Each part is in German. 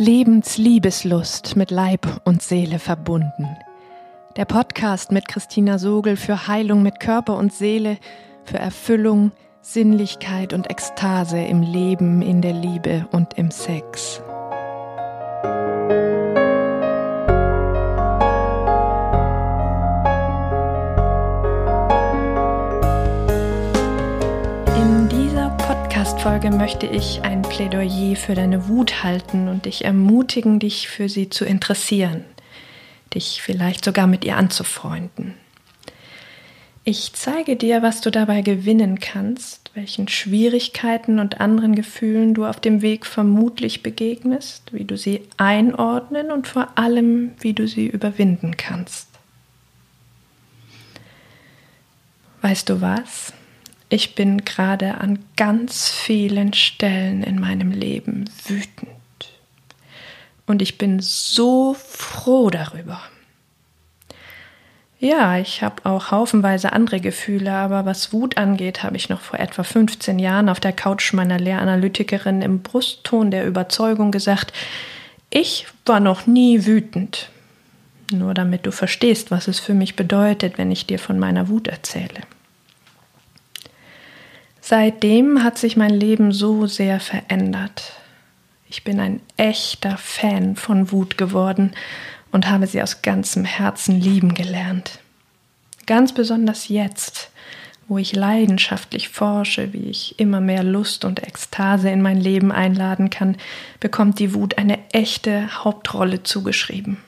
Lebensliebeslust mit Leib und Seele verbunden. Der Podcast mit Christina Sogel für Heilung mit Körper und Seele, für Erfüllung, Sinnlichkeit und Ekstase im Leben, in der Liebe und im Sex. Folge möchte ich ein Plädoyer für deine Wut halten und dich ermutigen, dich für sie zu interessieren, dich vielleicht sogar mit ihr anzufreunden. Ich zeige dir, was du dabei gewinnen kannst, welchen Schwierigkeiten und anderen Gefühlen du auf dem Weg vermutlich begegnest, wie du sie einordnen und vor allem, wie du sie überwinden kannst. Weißt du was? Ich bin gerade an ganz vielen Stellen in meinem Leben wütend. Und ich bin so froh darüber. Ja, ich habe auch haufenweise andere Gefühle, aber was Wut angeht, habe ich noch vor etwa 15 Jahren auf der Couch meiner Lehranalytikerin im Brustton der Überzeugung gesagt, ich war noch nie wütend. Nur damit du verstehst, was es für mich bedeutet, wenn ich dir von meiner Wut erzähle. Seitdem hat sich mein Leben so sehr verändert. Ich bin ein echter Fan von Wut geworden und habe sie aus ganzem Herzen lieben gelernt. Ganz besonders jetzt, wo ich leidenschaftlich forsche, wie ich immer mehr Lust und Ekstase in mein Leben einladen kann, bekommt die Wut eine echte Hauptrolle zugeschrieben.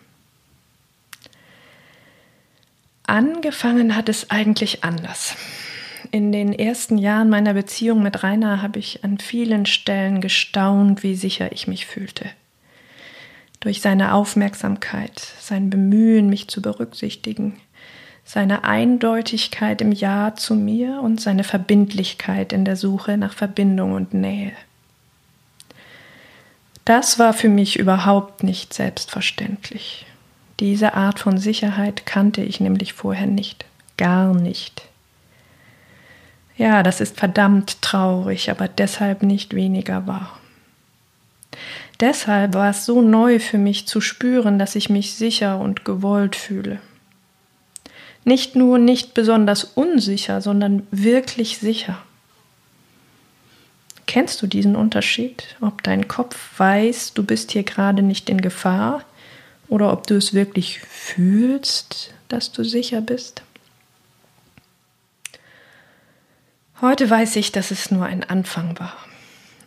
Angefangen hat es eigentlich anders in den ersten Jahren meiner Beziehung mit Rainer habe ich an vielen Stellen gestaunt, wie sicher ich mich fühlte. Durch seine Aufmerksamkeit, sein Bemühen, mich zu berücksichtigen, seine Eindeutigkeit im Ja zu mir und seine Verbindlichkeit in der Suche nach Verbindung und Nähe. Das war für mich überhaupt nicht selbstverständlich. Diese Art von Sicherheit kannte ich nämlich vorher nicht, gar nicht. Ja, das ist verdammt traurig, aber deshalb nicht weniger wahr. Deshalb war es so neu für mich zu spüren, dass ich mich sicher und gewollt fühle. Nicht nur nicht besonders unsicher, sondern wirklich sicher. Kennst du diesen Unterschied, ob dein Kopf weiß, du bist hier gerade nicht in Gefahr, oder ob du es wirklich fühlst, dass du sicher bist? Heute weiß ich, dass es nur ein Anfang war.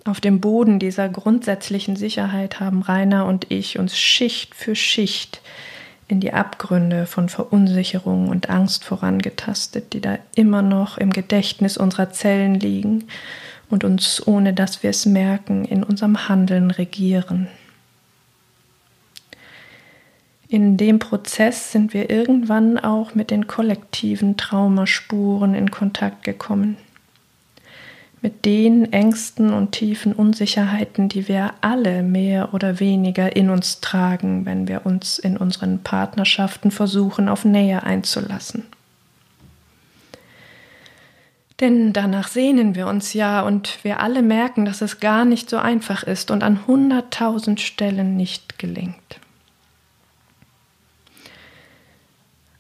Auf dem Boden dieser grundsätzlichen Sicherheit haben Rainer und ich uns Schicht für Schicht in die Abgründe von Verunsicherung und Angst vorangetastet, die da immer noch im Gedächtnis unserer Zellen liegen und uns, ohne dass wir es merken, in unserem Handeln regieren. In dem Prozess sind wir irgendwann auch mit den kollektiven Traumaspuren in Kontakt gekommen mit den Ängsten und tiefen Unsicherheiten, die wir alle mehr oder weniger in uns tragen, wenn wir uns in unseren Partnerschaften versuchen, auf Nähe einzulassen. Denn danach sehnen wir uns ja und wir alle merken, dass es gar nicht so einfach ist und an hunderttausend Stellen nicht gelingt.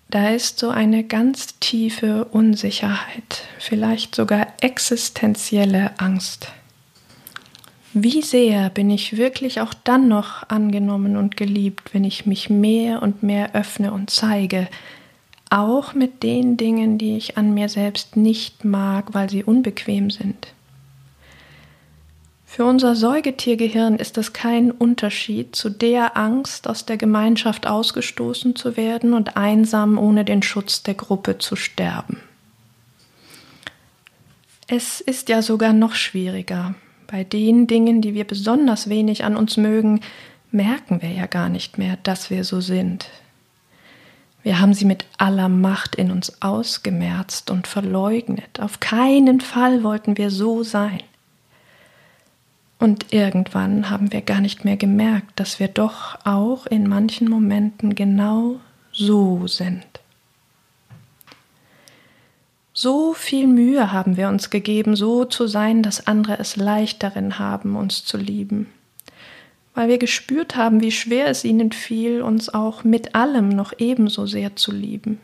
Da ist so eine ganz tiefe Unsicherheit, vielleicht sogar existenzielle Angst. Wie sehr bin ich wirklich auch dann noch angenommen und geliebt, wenn ich mich mehr und mehr öffne und zeige, auch mit den Dingen, die ich an mir selbst nicht mag, weil sie unbequem sind. Für unser Säugetiergehirn ist es kein Unterschied zu der Angst, aus der Gemeinschaft ausgestoßen zu werden und einsam ohne den Schutz der Gruppe zu sterben. Es ist ja sogar noch schwieriger. Bei den Dingen, die wir besonders wenig an uns mögen, merken wir ja gar nicht mehr, dass wir so sind. Wir haben sie mit aller Macht in uns ausgemerzt und verleugnet. Auf keinen Fall wollten wir so sein. Und irgendwann haben wir gar nicht mehr gemerkt, dass wir doch auch in manchen Momenten genau so sind. So viel Mühe haben wir uns gegeben, so zu sein, dass andere es leicht darin haben, uns zu lieben. weil wir gespürt haben, wie schwer es ihnen fiel, uns auch mit allem noch ebenso sehr zu lieben.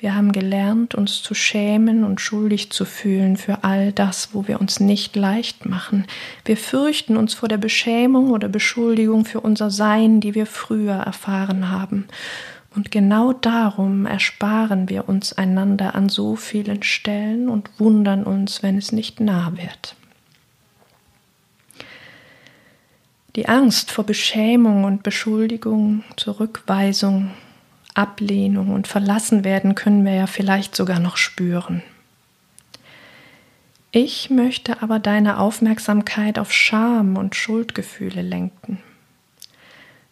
Wir haben gelernt, uns zu schämen und schuldig zu fühlen für all das, wo wir uns nicht leicht machen. Wir fürchten uns vor der Beschämung oder Beschuldigung für unser Sein, die wir früher erfahren haben. Und genau darum ersparen wir uns einander an so vielen Stellen und wundern uns, wenn es nicht nah wird. Die Angst vor Beschämung und Beschuldigung, Zurückweisung, Ablehnung und verlassen werden können wir ja vielleicht sogar noch spüren. Ich möchte aber deine Aufmerksamkeit auf Scham und Schuldgefühle lenken.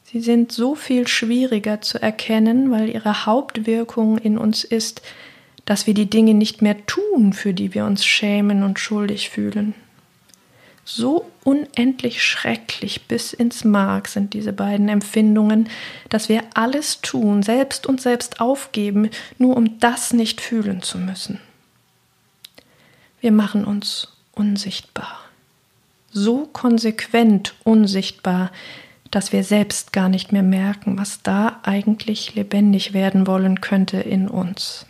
Sie sind so viel schwieriger zu erkennen, weil ihre Hauptwirkung in uns ist, dass wir die Dinge nicht mehr tun, für die wir uns schämen und schuldig fühlen. So unendlich schrecklich bis ins Mark sind diese beiden Empfindungen, dass wir alles tun, selbst und selbst aufgeben, nur um das nicht fühlen zu müssen. Wir machen uns unsichtbar, so konsequent unsichtbar, dass wir selbst gar nicht mehr merken, was da eigentlich lebendig werden wollen könnte in uns.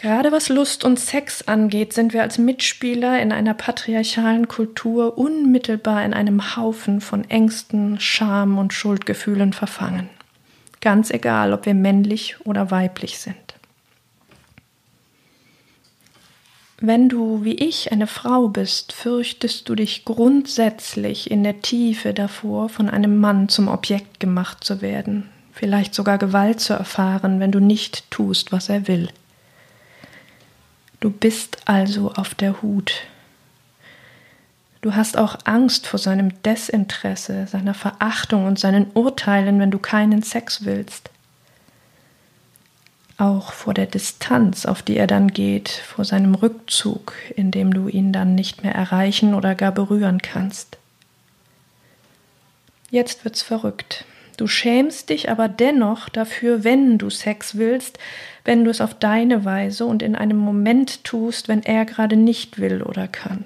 Gerade was Lust und Sex angeht, sind wir als Mitspieler in einer patriarchalen Kultur unmittelbar in einem Haufen von Ängsten, Scham und Schuldgefühlen verfangen. Ganz egal, ob wir männlich oder weiblich sind. Wenn du wie ich eine Frau bist, fürchtest du dich grundsätzlich in der Tiefe davor, von einem Mann zum Objekt gemacht zu werden, vielleicht sogar Gewalt zu erfahren, wenn du nicht tust, was er will. Du bist also auf der Hut. Du hast auch Angst vor seinem Desinteresse, seiner Verachtung und seinen Urteilen, wenn du keinen Sex willst. Auch vor der Distanz, auf die er dann geht, vor seinem Rückzug, in dem du ihn dann nicht mehr erreichen oder gar berühren kannst. Jetzt wird's verrückt. Du schämst dich aber dennoch dafür, wenn du Sex willst, wenn du es auf deine Weise und in einem Moment tust, wenn er gerade nicht will oder kann.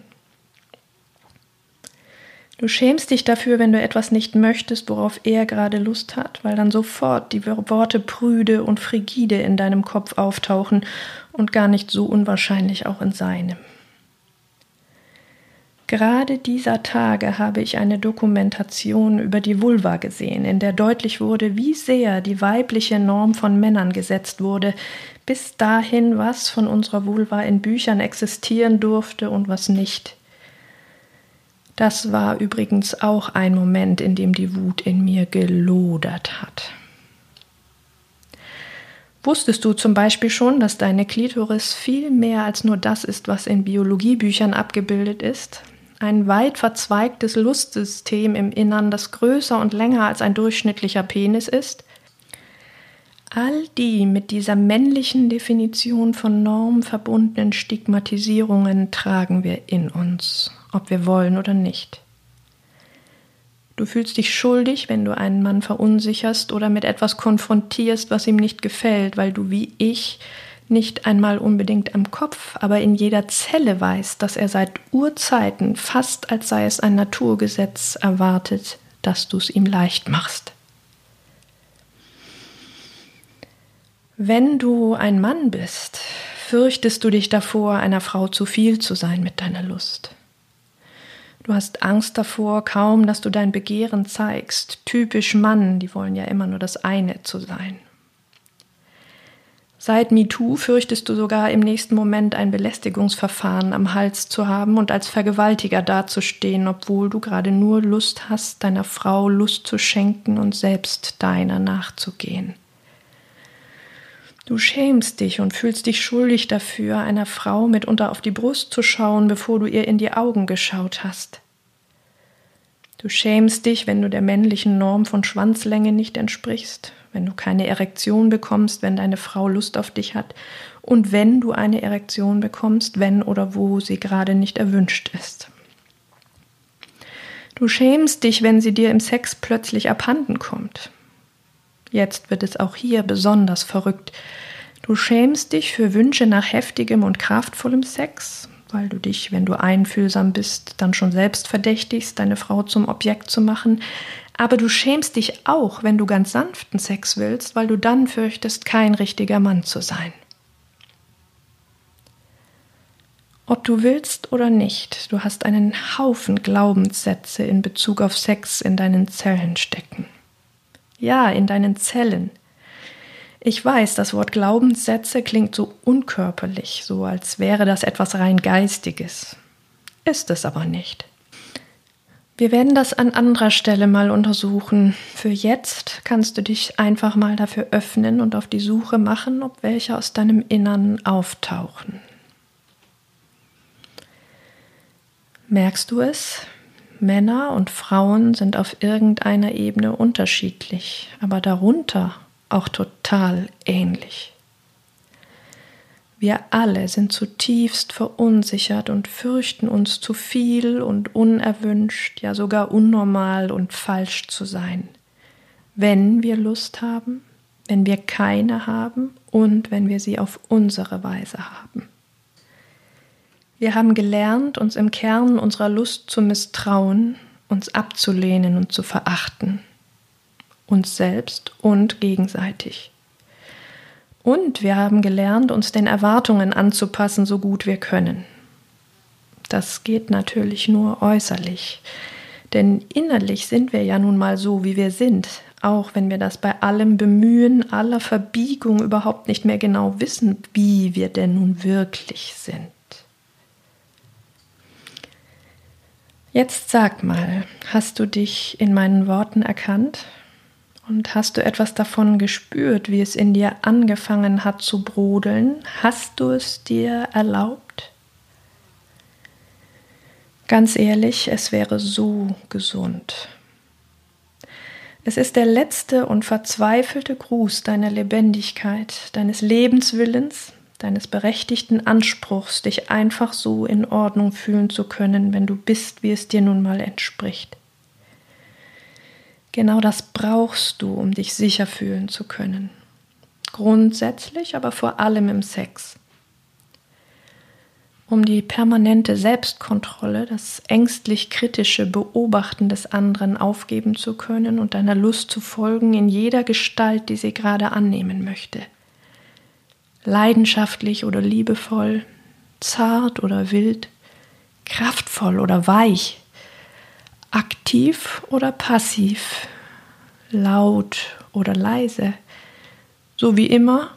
Du schämst dich dafür, wenn du etwas nicht möchtest, worauf er gerade Lust hat, weil dann sofort die Worte prüde und frigide in deinem Kopf auftauchen und gar nicht so unwahrscheinlich auch in seinem. Gerade dieser Tage habe ich eine Dokumentation über die Vulva gesehen, in der deutlich wurde, wie sehr die weibliche Norm von Männern gesetzt wurde, bis dahin, was von unserer Vulva in Büchern existieren durfte und was nicht. Das war übrigens auch ein Moment, in dem die Wut in mir gelodert hat. Wusstest du zum Beispiel schon, dass deine Klitoris viel mehr als nur das ist, was in Biologiebüchern abgebildet ist? Ein weit verzweigtes Lustsystem im Innern, das größer und länger als ein durchschnittlicher Penis ist? All die mit dieser männlichen Definition von Norm verbundenen Stigmatisierungen tragen wir in uns, ob wir wollen oder nicht. Du fühlst dich schuldig, wenn du einen Mann verunsicherst oder mit etwas konfrontierst, was ihm nicht gefällt, weil du wie ich nicht einmal unbedingt am Kopf, aber in jeder Zelle weiß, dass er seit Urzeiten, fast als sei es ein Naturgesetz, erwartet, dass du es ihm leicht machst. Wenn du ein Mann bist, fürchtest du dich davor, einer Frau zu viel zu sein mit deiner Lust. Du hast Angst davor, kaum dass du dein Begehren zeigst. Typisch Mann, die wollen ja immer nur das eine zu sein. Seit MeToo fürchtest du sogar im nächsten Moment ein Belästigungsverfahren am Hals zu haben und als Vergewaltiger dazustehen, obwohl du gerade nur Lust hast, deiner Frau Lust zu schenken und selbst deiner nachzugehen. Du schämst dich und fühlst dich schuldig dafür, einer Frau mitunter auf die Brust zu schauen, bevor du ihr in die Augen geschaut hast. Du schämst dich, wenn du der männlichen Norm von Schwanzlänge nicht entsprichst, wenn du keine Erektion bekommst, wenn deine Frau Lust auf dich hat und wenn du eine Erektion bekommst, wenn oder wo sie gerade nicht erwünscht ist. Du schämst dich, wenn sie dir im Sex plötzlich abhanden kommt. Jetzt wird es auch hier besonders verrückt. Du schämst dich für Wünsche nach heftigem und kraftvollem Sex, weil du dich, wenn du einfühlsam bist, dann schon selbst verdächtigst, deine Frau zum Objekt zu machen. Aber du schämst dich auch, wenn du ganz sanften Sex willst, weil du dann fürchtest, kein richtiger Mann zu sein. Ob du willst oder nicht, du hast einen Haufen Glaubenssätze in Bezug auf Sex in deinen Zellen stecken. Ja, in deinen Zellen. Ich weiß, das Wort Glaubenssätze klingt so unkörperlich, so als wäre das etwas rein Geistiges. Ist es aber nicht. Wir werden das an anderer Stelle mal untersuchen. Für jetzt kannst du dich einfach mal dafür öffnen und auf die Suche machen, ob welche aus deinem Innern auftauchen. Merkst du es? Männer und Frauen sind auf irgendeiner Ebene unterschiedlich, aber darunter auch total ähnlich. Wir alle sind zutiefst verunsichert und fürchten uns zu viel und unerwünscht, ja sogar unnormal und falsch zu sein. Wenn wir Lust haben, wenn wir keine haben und wenn wir sie auf unsere Weise haben. Wir haben gelernt, uns im Kern unserer Lust zu misstrauen, uns abzulehnen und zu verachten uns selbst und gegenseitig. Und wir haben gelernt, uns den Erwartungen anzupassen, so gut wir können. Das geht natürlich nur äußerlich, denn innerlich sind wir ja nun mal so, wie wir sind, auch wenn wir das bei allem Bemühen, aller Verbiegung überhaupt nicht mehr genau wissen, wie wir denn nun wirklich sind. Jetzt sag mal, hast du dich in meinen Worten erkannt? Und hast du etwas davon gespürt, wie es in dir angefangen hat zu brodeln? Hast du es dir erlaubt? Ganz ehrlich, es wäre so gesund. Es ist der letzte und verzweifelte Gruß deiner Lebendigkeit, deines Lebenswillens, deines berechtigten Anspruchs, dich einfach so in Ordnung fühlen zu können, wenn du bist, wie es dir nun mal entspricht. Genau das brauchst du, um dich sicher fühlen zu können. Grundsätzlich, aber vor allem im Sex. Um die permanente Selbstkontrolle, das ängstlich kritische Beobachten des anderen aufgeben zu können und deiner Lust zu folgen in jeder Gestalt, die sie gerade annehmen möchte. Leidenschaftlich oder liebevoll, zart oder wild, kraftvoll oder weich, aktiv oder passiv, laut oder leise, so wie immer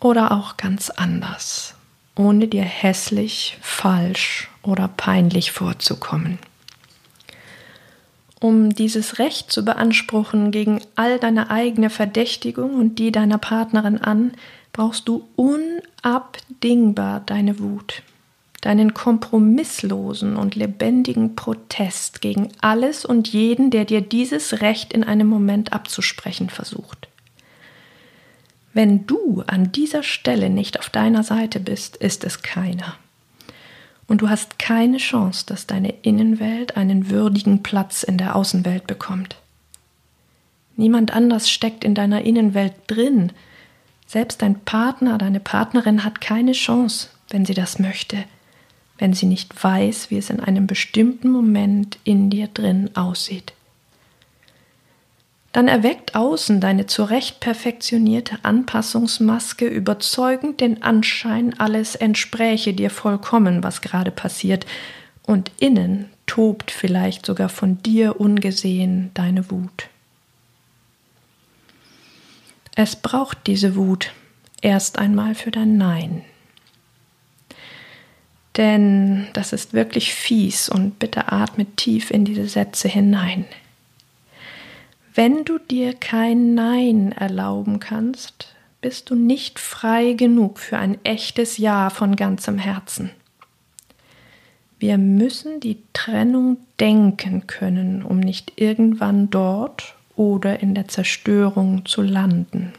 oder auch ganz anders, ohne dir hässlich, falsch oder peinlich vorzukommen. Um dieses Recht zu beanspruchen gegen all deine eigene Verdächtigung und die deiner Partnerin an, brauchst du unabdingbar deine Wut deinen kompromisslosen und lebendigen Protest gegen alles und jeden, der dir dieses Recht in einem Moment abzusprechen versucht. Wenn du an dieser Stelle nicht auf deiner Seite bist, ist es keiner. Und du hast keine Chance, dass deine Innenwelt einen würdigen Platz in der Außenwelt bekommt. Niemand anders steckt in deiner Innenwelt drin. Selbst dein Partner, deine Partnerin hat keine Chance, wenn sie das möchte wenn sie nicht weiß, wie es in einem bestimmten Moment in dir drin aussieht. Dann erweckt außen deine zurecht perfektionierte Anpassungsmaske überzeugend den Anschein, alles entspräche dir vollkommen, was gerade passiert, und innen tobt vielleicht sogar von dir ungesehen deine Wut. Es braucht diese Wut erst einmal für dein Nein. Denn das ist wirklich fies und bitte atme tief in diese Sätze hinein. Wenn du dir kein Nein erlauben kannst, bist du nicht frei genug für ein echtes Ja von ganzem Herzen. Wir müssen die Trennung denken können, um nicht irgendwann dort oder in der Zerstörung zu landen.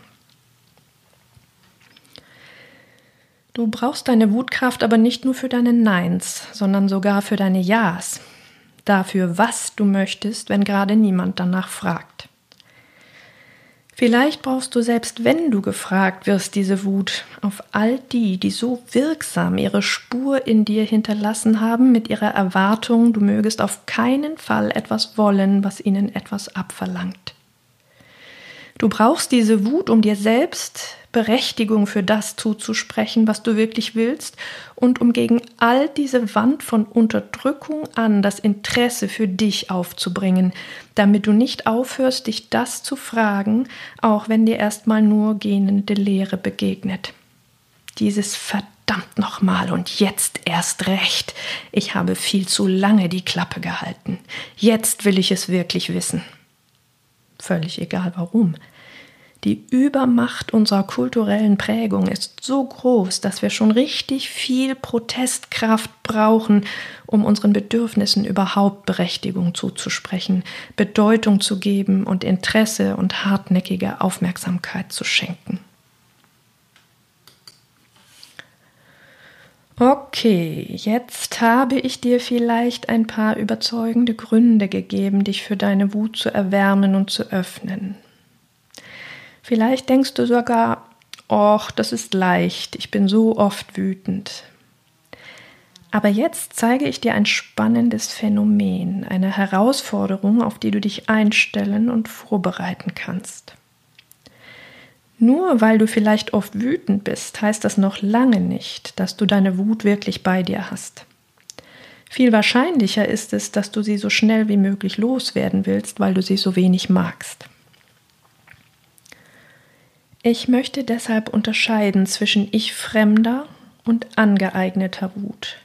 Du brauchst deine Wutkraft aber nicht nur für deine Neins, sondern sogar für deine Ja's. Dafür, was du möchtest, wenn gerade niemand danach fragt. Vielleicht brauchst du selbst, wenn du gefragt wirst, diese Wut auf all die, die so wirksam ihre Spur in dir hinterlassen haben, mit ihrer Erwartung, du mögest auf keinen Fall etwas wollen, was ihnen etwas abverlangt. Du brauchst diese Wut, um dir selbst Berechtigung für das zuzusprechen, was du wirklich willst, und um gegen all diese Wand von Unterdrückung an das Interesse für dich aufzubringen, damit du nicht aufhörst, dich das zu fragen, auch wenn dir erstmal nur gähnende Leere begegnet. Dieses verdammt nochmal und jetzt erst recht. Ich habe viel zu lange die Klappe gehalten. Jetzt will ich es wirklich wissen. Völlig egal warum. Die Übermacht unserer kulturellen Prägung ist so groß, dass wir schon richtig viel Protestkraft brauchen, um unseren Bedürfnissen überhaupt Berechtigung zuzusprechen, Bedeutung zu geben und Interesse und hartnäckige Aufmerksamkeit zu schenken. Okay, jetzt habe ich dir vielleicht ein paar überzeugende Gründe gegeben, dich für deine Wut zu erwärmen und zu öffnen. Vielleicht denkst du sogar, Och, das ist leicht, ich bin so oft wütend. Aber jetzt zeige ich dir ein spannendes Phänomen, eine Herausforderung, auf die du dich einstellen und vorbereiten kannst. Nur weil du vielleicht oft wütend bist, heißt das noch lange nicht, dass du deine Wut wirklich bei dir hast. Viel wahrscheinlicher ist es, dass du sie so schnell wie möglich loswerden willst, weil du sie so wenig magst. Ich möchte deshalb unterscheiden zwischen ich-fremder und angeeigneter Wut.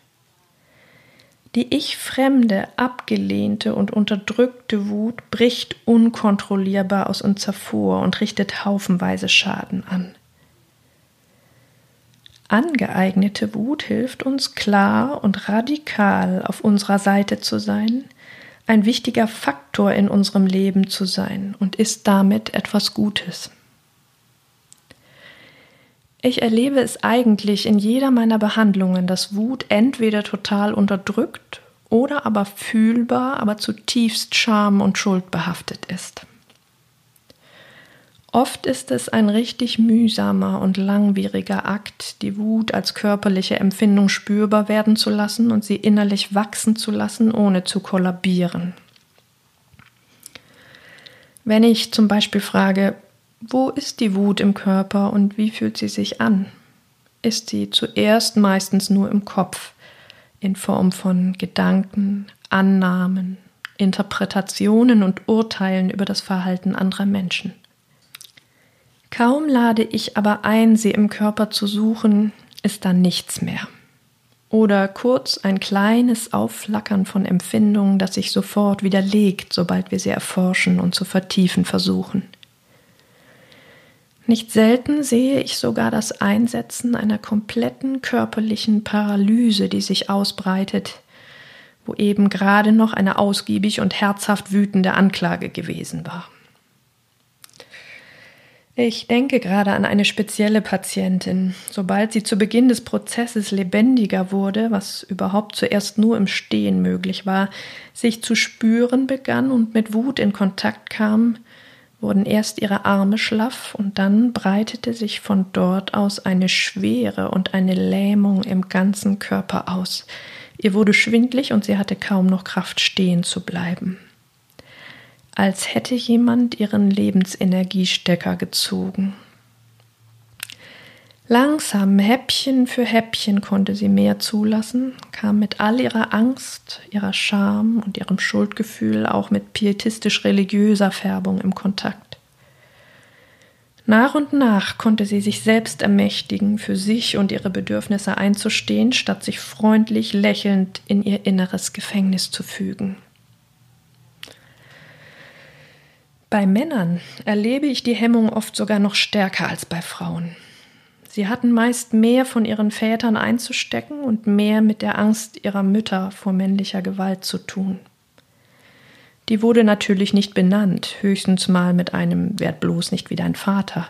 Die ich-fremde, abgelehnte und unterdrückte Wut bricht unkontrollierbar aus uns hervor und richtet haufenweise Schaden an. Angeeignete Wut hilft uns klar und radikal auf unserer Seite zu sein, ein wichtiger Faktor in unserem Leben zu sein und ist damit etwas Gutes. Ich erlebe es eigentlich in jeder meiner Behandlungen, dass Wut entweder total unterdrückt oder aber fühlbar, aber zutiefst scham- und schuldbehaftet ist. Oft ist es ein richtig mühsamer und langwieriger Akt, die Wut als körperliche Empfindung spürbar werden zu lassen und sie innerlich wachsen zu lassen, ohne zu kollabieren. Wenn ich zum Beispiel frage, wo ist die Wut im Körper und wie fühlt sie sich an? Ist sie zuerst meistens nur im Kopf, in Form von Gedanken, Annahmen, Interpretationen und Urteilen über das Verhalten anderer Menschen. Kaum lade ich aber ein, sie im Körper zu suchen, ist dann nichts mehr. Oder kurz ein kleines Aufflackern von Empfindungen, das sich sofort widerlegt, sobald wir sie erforschen und zu vertiefen versuchen. Nicht selten sehe ich sogar das Einsetzen einer kompletten körperlichen Paralyse, die sich ausbreitet, wo eben gerade noch eine ausgiebig und herzhaft wütende Anklage gewesen war. Ich denke gerade an eine spezielle Patientin. Sobald sie zu Beginn des Prozesses lebendiger wurde, was überhaupt zuerst nur im Stehen möglich war, sich zu spüren begann und mit Wut in Kontakt kam, wurden erst ihre Arme schlaff und dann breitete sich von dort aus eine Schwere und eine Lähmung im ganzen Körper aus. Ihr wurde schwindlig und sie hatte kaum noch Kraft stehen zu bleiben. Als hätte jemand ihren Lebensenergiestecker gezogen. Langsam, Häppchen für Häppchen konnte sie mehr zulassen, kam mit all ihrer Angst, ihrer Scham und ihrem Schuldgefühl auch mit pietistisch-religiöser Färbung im Kontakt. Nach und nach konnte sie sich selbst ermächtigen, für sich und ihre Bedürfnisse einzustehen, statt sich freundlich lächelnd in ihr inneres Gefängnis zu fügen. Bei Männern erlebe ich die Hemmung oft sogar noch stärker als bei Frauen. Sie hatten meist mehr von ihren Vätern einzustecken und mehr mit der Angst ihrer Mütter vor männlicher Gewalt zu tun. Die wurde natürlich nicht benannt, höchstens mal mit einem Werd bloß nicht wie dein Vater,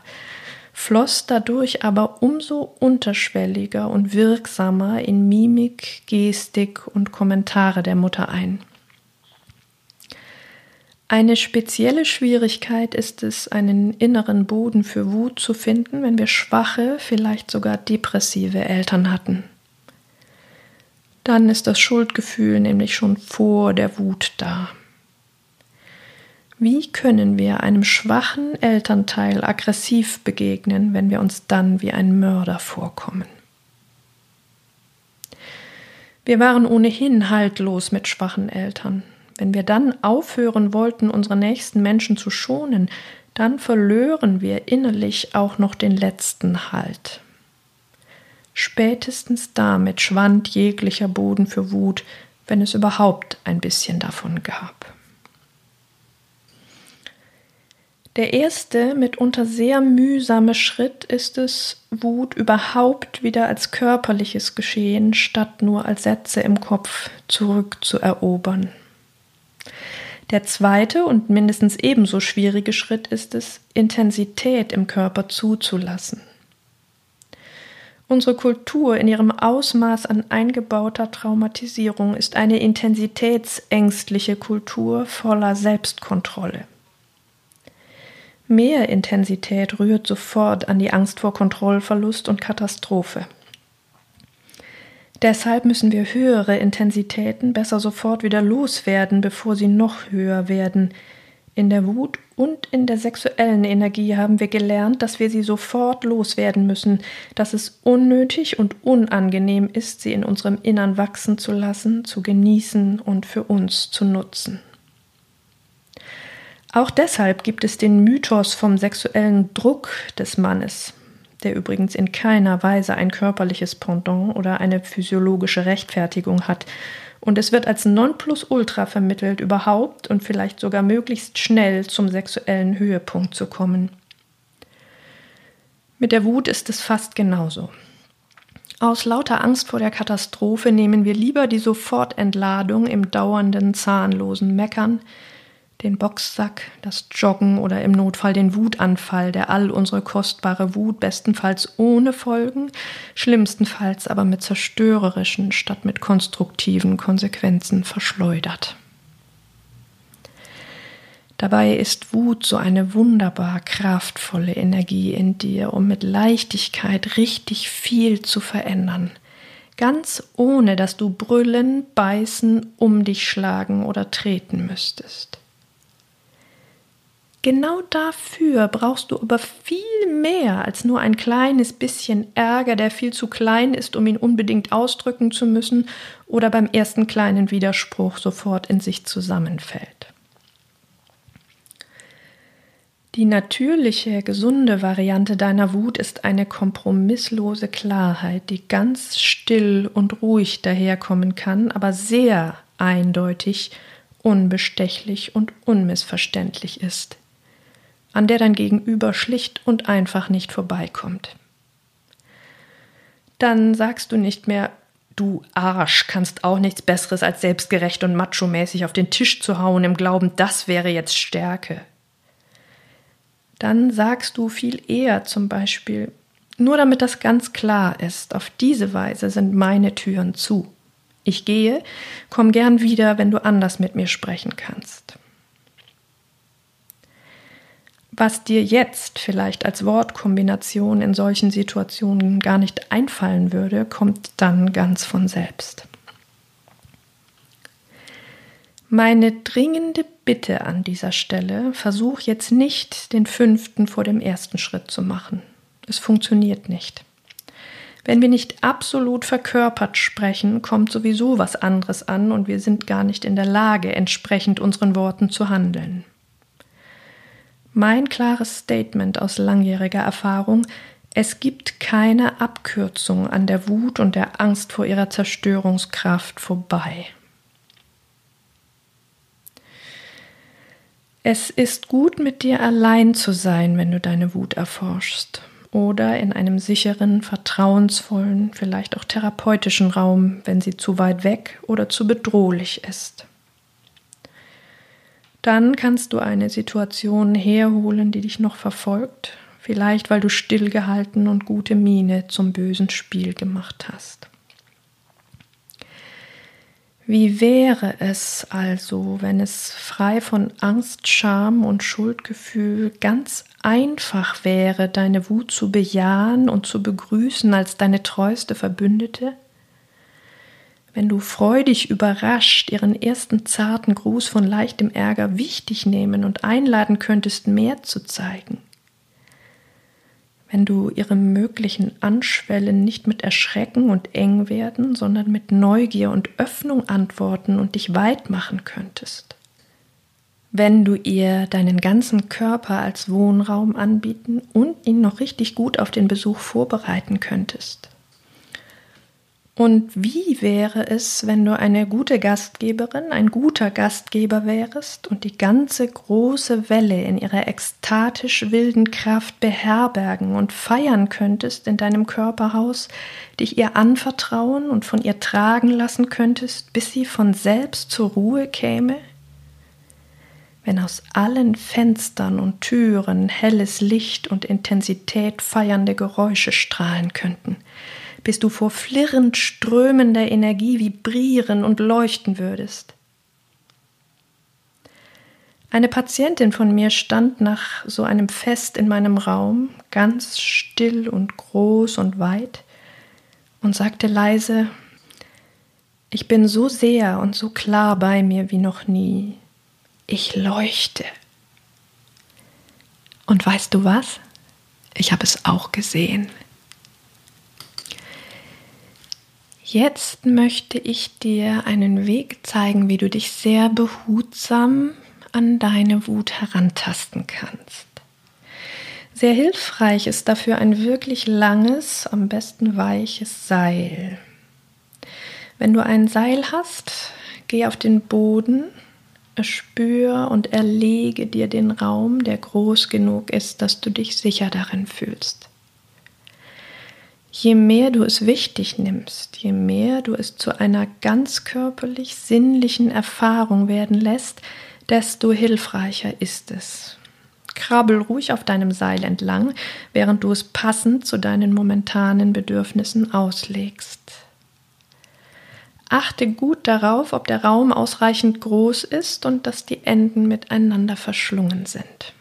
floss dadurch aber umso unterschwelliger und wirksamer in Mimik, Gestik und Kommentare der Mutter ein. Eine spezielle Schwierigkeit ist es, einen inneren Boden für Wut zu finden, wenn wir schwache, vielleicht sogar depressive Eltern hatten. Dann ist das Schuldgefühl nämlich schon vor der Wut da. Wie können wir einem schwachen Elternteil aggressiv begegnen, wenn wir uns dann wie ein Mörder vorkommen? Wir waren ohnehin haltlos mit schwachen Eltern. Wenn wir dann aufhören wollten, unsere nächsten Menschen zu schonen, dann verlören wir innerlich auch noch den letzten Halt. Spätestens damit schwand jeglicher Boden für Wut, wenn es überhaupt ein bisschen davon gab. Der erste, mitunter sehr mühsame Schritt ist es, Wut überhaupt wieder als körperliches Geschehen statt nur als Sätze im Kopf zurückzuerobern. Der zweite und mindestens ebenso schwierige Schritt ist es, Intensität im Körper zuzulassen. Unsere Kultur in ihrem Ausmaß an eingebauter Traumatisierung ist eine intensitätsängstliche Kultur voller Selbstkontrolle. Mehr Intensität rührt sofort an die Angst vor Kontrollverlust und Katastrophe. Deshalb müssen wir höhere Intensitäten besser sofort wieder loswerden, bevor sie noch höher werden. In der Wut und in der sexuellen Energie haben wir gelernt, dass wir sie sofort loswerden müssen, dass es unnötig und unangenehm ist, sie in unserem Innern wachsen zu lassen, zu genießen und für uns zu nutzen. Auch deshalb gibt es den Mythos vom sexuellen Druck des Mannes, der übrigens in keiner Weise ein körperliches Pendant oder eine physiologische Rechtfertigung hat. Und es wird als Nonplusultra vermittelt, überhaupt und vielleicht sogar möglichst schnell zum sexuellen Höhepunkt zu kommen. Mit der Wut ist es fast genauso. Aus lauter Angst vor der Katastrophe nehmen wir lieber die Sofortentladung im dauernden, zahnlosen Meckern, den Boxsack, das Joggen oder im Notfall den Wutanfall, der all unsere kostbare Wut bestenfalls ohne Folgen, schlimmstenfalls aber mit zerstörerischen statt mit konstruktiven Konsequenzen verschleudert. Dabei ist Wut so eine wunderbar kraftvolle Energie in dir, um mit Leichtigkeit richtig viel zu verändern, ganz ohne dass du brüllen, beißen, um dich schlagen oder treten müsstest. Genau dafür brauchst du aber viel mehr als nur ein kleines bisschen Ärger, der viel zu klein ist, um ihn unbedingt ausdrücken zu müssen oder beim ersten kleinen Widerspruch sofort in sich zusammenfällt. Die natürliche, gesunde Variante deiner Wut ist eine kompromisslose Klarheit, die ganz still und ruhig daherkommen kann, aber sehr eindeutig, unbestechlich und unmissverständlich ist an der dein Gegenüber schlicht und einfach nicht vorbeikommt. Dann sagst du nicht mehr, du Arsch, kannst auch nichts Besseres als selbstgerecht und machomäßig auf den Tisch zu hauen im Glauben, das wäre jetzt Stärke. Dann sagst du viel eher zum Beispiel, nur damit das ganz klar ist, auf diese Weise sind meine Türen zu. Ich gehe, komm gern wieder, wenn du anders mit mir sprechen kannst was dir jetzt vielleicht als Wortkombination in solchen Situationen gar nicht einfallen würde, kommt dann ganz von selbst. Meine dringende Bitte an dieser Stelle, versuch jetzt nicht den fünften vor dem ersten Schritt zu machen. Es funktioniert nicht. Wenn wir nicht absolut verkörpert sprechen, kommt sowieso was anderes an und wir sind gar nicht in der Lage, entsprechend unseren Worten zu handeln. Mein klares Statement aus langjähriger Erfahrung, es gibt keine Abkürzung an der Wut und der Angst vor ihrer Zerstörungskraft vorbei. Es ist gut, mit dir allein zu sein, wenn du deine Wut erforschst oder in einem sicheren, vertrauensvollen, vielleicht auch therapeutischen Raum, wenn sie zu weit weg oder zu bedrohlich ist. Dann kannst du eine Situation herholen, die dich noch verfolgt, vielleicht weil du stillgehalten und gute Miene zum bösen Spiel gemacht hast. Wie wäre es also, wenn es frei von Angst, Scham und Schuldgefühl ganz einfach wäre, deine Wut zu bejahen und zu begrüßen als deine treueste Verbündete? Wenn du freudig überrascht ihren ersten zarten Gruß von leichtem Ärger wichtig nehmen und einladen könntest, mehr zu zeigen? wenn du ihrem möglichen Anschwellen nicht mit Erschrecken und Engwerden, sondern mit Neugier und Öffnung antworten und dich weit machen könntest. Wenn du ihr deinen ganzen Körper als Wohnraum anbieten und ihn noch richtig gut auf den Besuch vorbereiten könntest. Und wie wäre es, wenn du eine gute Gastgeberin, ein guter Gastgeber wärest und die ganze große Welle in ihrer ekstatisch wilden Kraft beherbergen und feiern könntest in deinem Körperhaus, dich ihr anvertrauen und von ihr tragen lassen könntest, bis sie von selbst zur Ruhe käme? Wenn aus allen Fenstern und Türen helles Licht und Intensität feiernde Geräusche strahlen könnten, bis du vor flirrend strömender Energie vibrieren und leuchten würdest. Eine Patientin von mir stand nach so einem Fest in meinem Raum, ganz still und groß und weit, und sagte leise, ich bin so sehr und so klar bei mir wie noch nie. Ich leuchte. Und weißt du was? Ich habe es auch gesehen. Jetzt möchte ich dir einen Weg zeigen, wie du dich sehr behutsam an deine Wut herantasten kannst. Sehr hilfreich ist dafür ein wirklich langes, am besten weiches Seil. Wenn du ein Seil hast, geh auf den Boden, spür und erlege dir den Raum, der groß genug ist, dass du dich sicher darin fühlst. Je mehr du es wichtig nimmst, je mehr du es zu einer ganzkörperlich sinnlichen Erfahrung werden lässt, desto hilfreicher ist es. Krabbel ruhig auf deinem Seil entlang, während du es passend zu deinen momentanen Bedürfnissen auslegst. Achte gut darauf, ob der Raum ausreichend groß ist und dass die Enden miteinander verschlungen sind.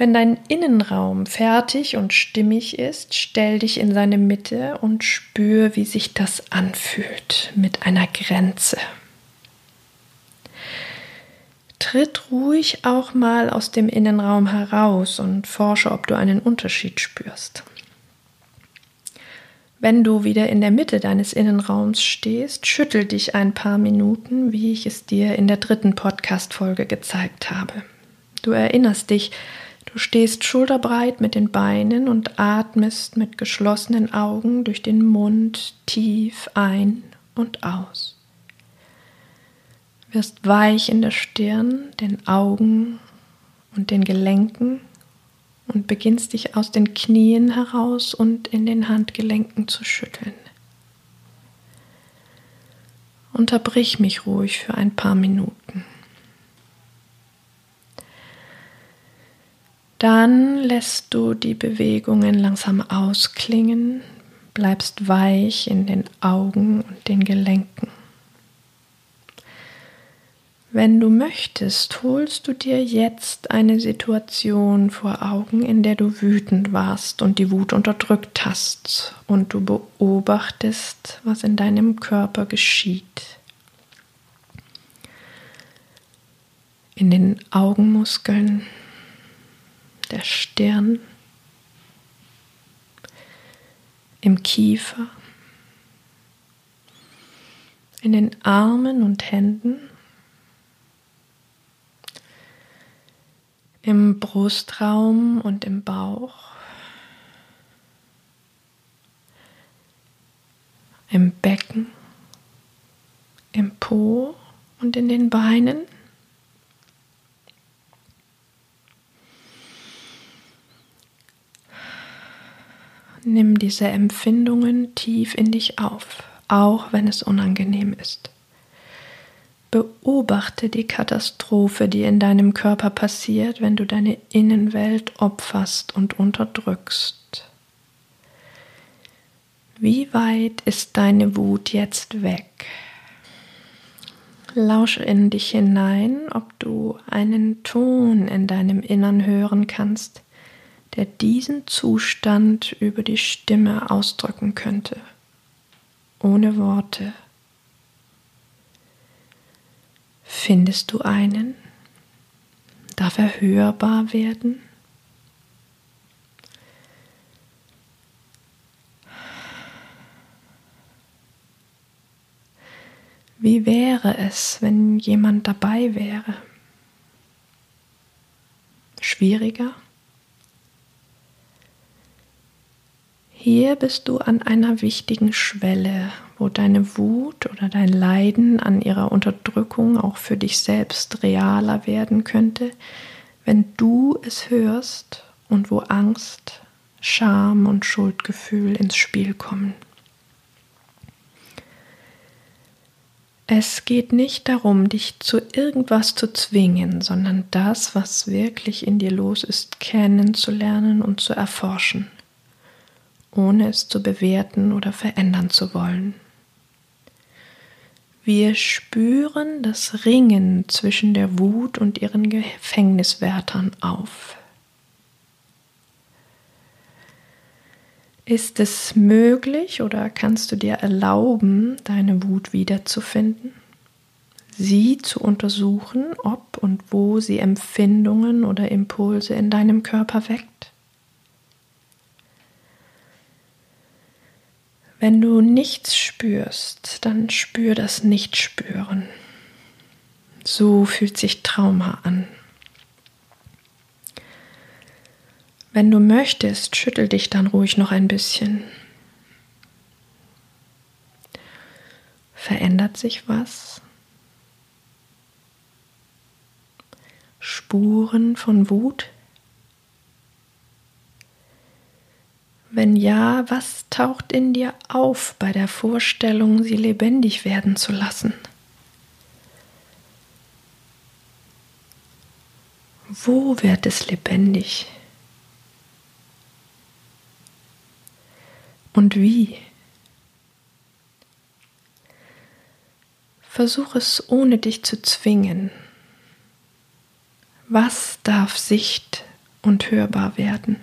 Wenn dein Innenraum fertig und stimmig ist, stell dich in seine Mitte und spür, wie sich das anfühlt mit einer Grenze. Tritt ruhig auch mal aus dem Innenraum heraus und forsche, ob du einen Unterschied spürst. Wenn du wieder in der Mitte deines Innenraums stehst, schüttel dich ein paar Minuten, wie ich es dir in der dritten Podcast-Folge gezeigt habe. Du erinnerst dich, Du stehst schulterbreit mit den Beinen und atmest mit geschlossenen Augen durch den Mund tief ein und aus. Wirst weich in der Stirn, den Augen und den Gelenken und beginnst dich aus den Knien heraus und in den Handgelenken zu schütteln. Unterbrich mich ruhig für ein paar Minuten. Dann lässt du die Bewegungen langsam ausklingen, bleibst weich in den Augen und den Gelenken. Wenn du möchtest, holst du dir jetzt eine Situation vor Augen, in der du wütend warst und die Wut unterdrückt hast und du beobachtest, was in deinem Körper geschieht. In den Augenmuskeln, der Stirn, im Kiefer, in den Armen und Händen, im Brustraum und im Bauch, im Becken, im Po und in den Beinen. Nimm diese Empfindungen tief in dich auf, auch wenn es unangenehm ist. Beobachte die Katastrophe, die in deinem Körper passiert, wenn du deine Innenwelt opferst und unterdrückst. Wie weit ist deine Wut jetzt weg? Lausche in dich hinein, ob du einen Ton in deinem Innern hören kannst, der diesen Zustand über die Stimme ausdrücken könnte, ohne Worte. Findest du einen? Darf er hörbar werden? Wie wäre es, wenn jemand dabei wäre? Schwieriger? Hier bist du an einer wichtigen Schwelle, wo deine Wut oder dein Leiden an ihrer Unterdrückung auch für dich selbst realer werden könnte, wenn du es hörst und wo Angst, Scham und Schuldgefühl ins Spiel kommen. Es geht nicht darum, dich zu irgendwas zu zwingen, sondern das, was wirklich in dir los ist, kennenzulernen und zu erforschen, ohne es zu bewerten oder verändern zu wollen. Wir spüren das Ringen zwischen der Wut und ihren Gefängniswärtern auf. Ist es möglich oder kannst du dir erlauben, deine Wut wiederzufinden? Sie zu untersuchen, ob und wo sie Empfindungen oder Impulse in deinem Körper weckt? Wenn du nichts spürst, dann spür das Nichtspüren. So fühlt sich Trauma an. Wenn du möchtest, schüttel dich dann ruhig noch ein bisschen. Verändert sich was? Spuren von Wut? Wenn ja, was taucht in dir auf bei der Vorstellung, sie lebendig werden zu lassen? Wo wird es lebendig? und wie. Versuch es ohne dich zu zwingen. Was darf sicht- und hörbar werden?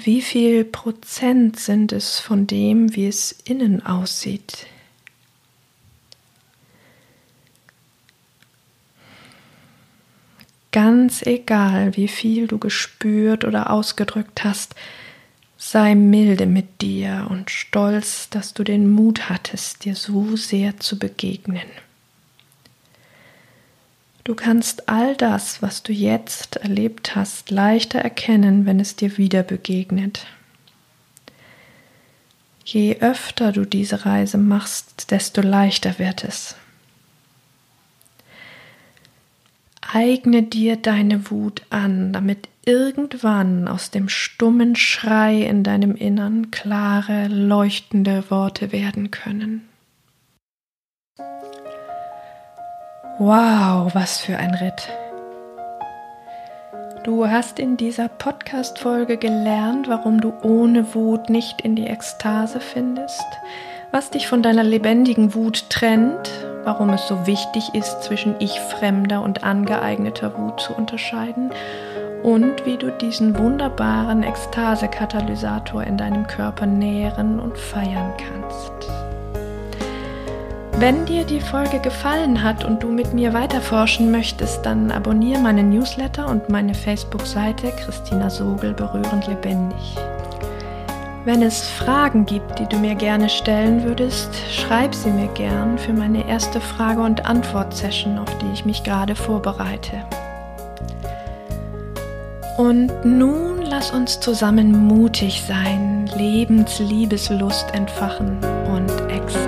Wie viel Prozent sind es von dem, wie es innen aussieht? Ganz egal, wie viel du gespürt oder ausgedrückt hast, sei milde mit dir und stolz, dass du den Mut hattest, dir so sehr zu begegnen. Du kannst all das, was du jetzt erlebt hast, leichter erkennen, wenn es dir wieder begegnet. Je öfter du diese Reise machst, desto leichter wird es. Eigne dir deine Wut an, damit irgendwann aus dem stummen Schrei in deinem Innern klare, leuchtende Worte werden können. Wow, was für ein Ritt. Du hast in dieser Podcast-Folge gelernt, warum du ohne Wut nicht in die Ekstase findest, was dich von deiner lebendigen Wut trennt warum es so wichtig ist, zwischen ich-fremder und angeeigneter Wut zu unterscheiden und wie du diesen wunderbaren Ekstase-Katalysator in deinem Körper nähren und feiern kannst. Wenn dir die Folge gefallen hat und du mit mir weiterforschen möchtest, dann abonniere meinen Newsletter und meine Facebook-Seite Christina Sogel berührend lebendig. Wenn es Fragen gibt, die du mir gerne stellen würdest, schreib sie mir gern für meine erste Frage- und Antwort-Session, auf die ich mich gerade vorbereite. Und nun lass uns zusammen mutig sein, Lebensliebeslust entfachen und werden.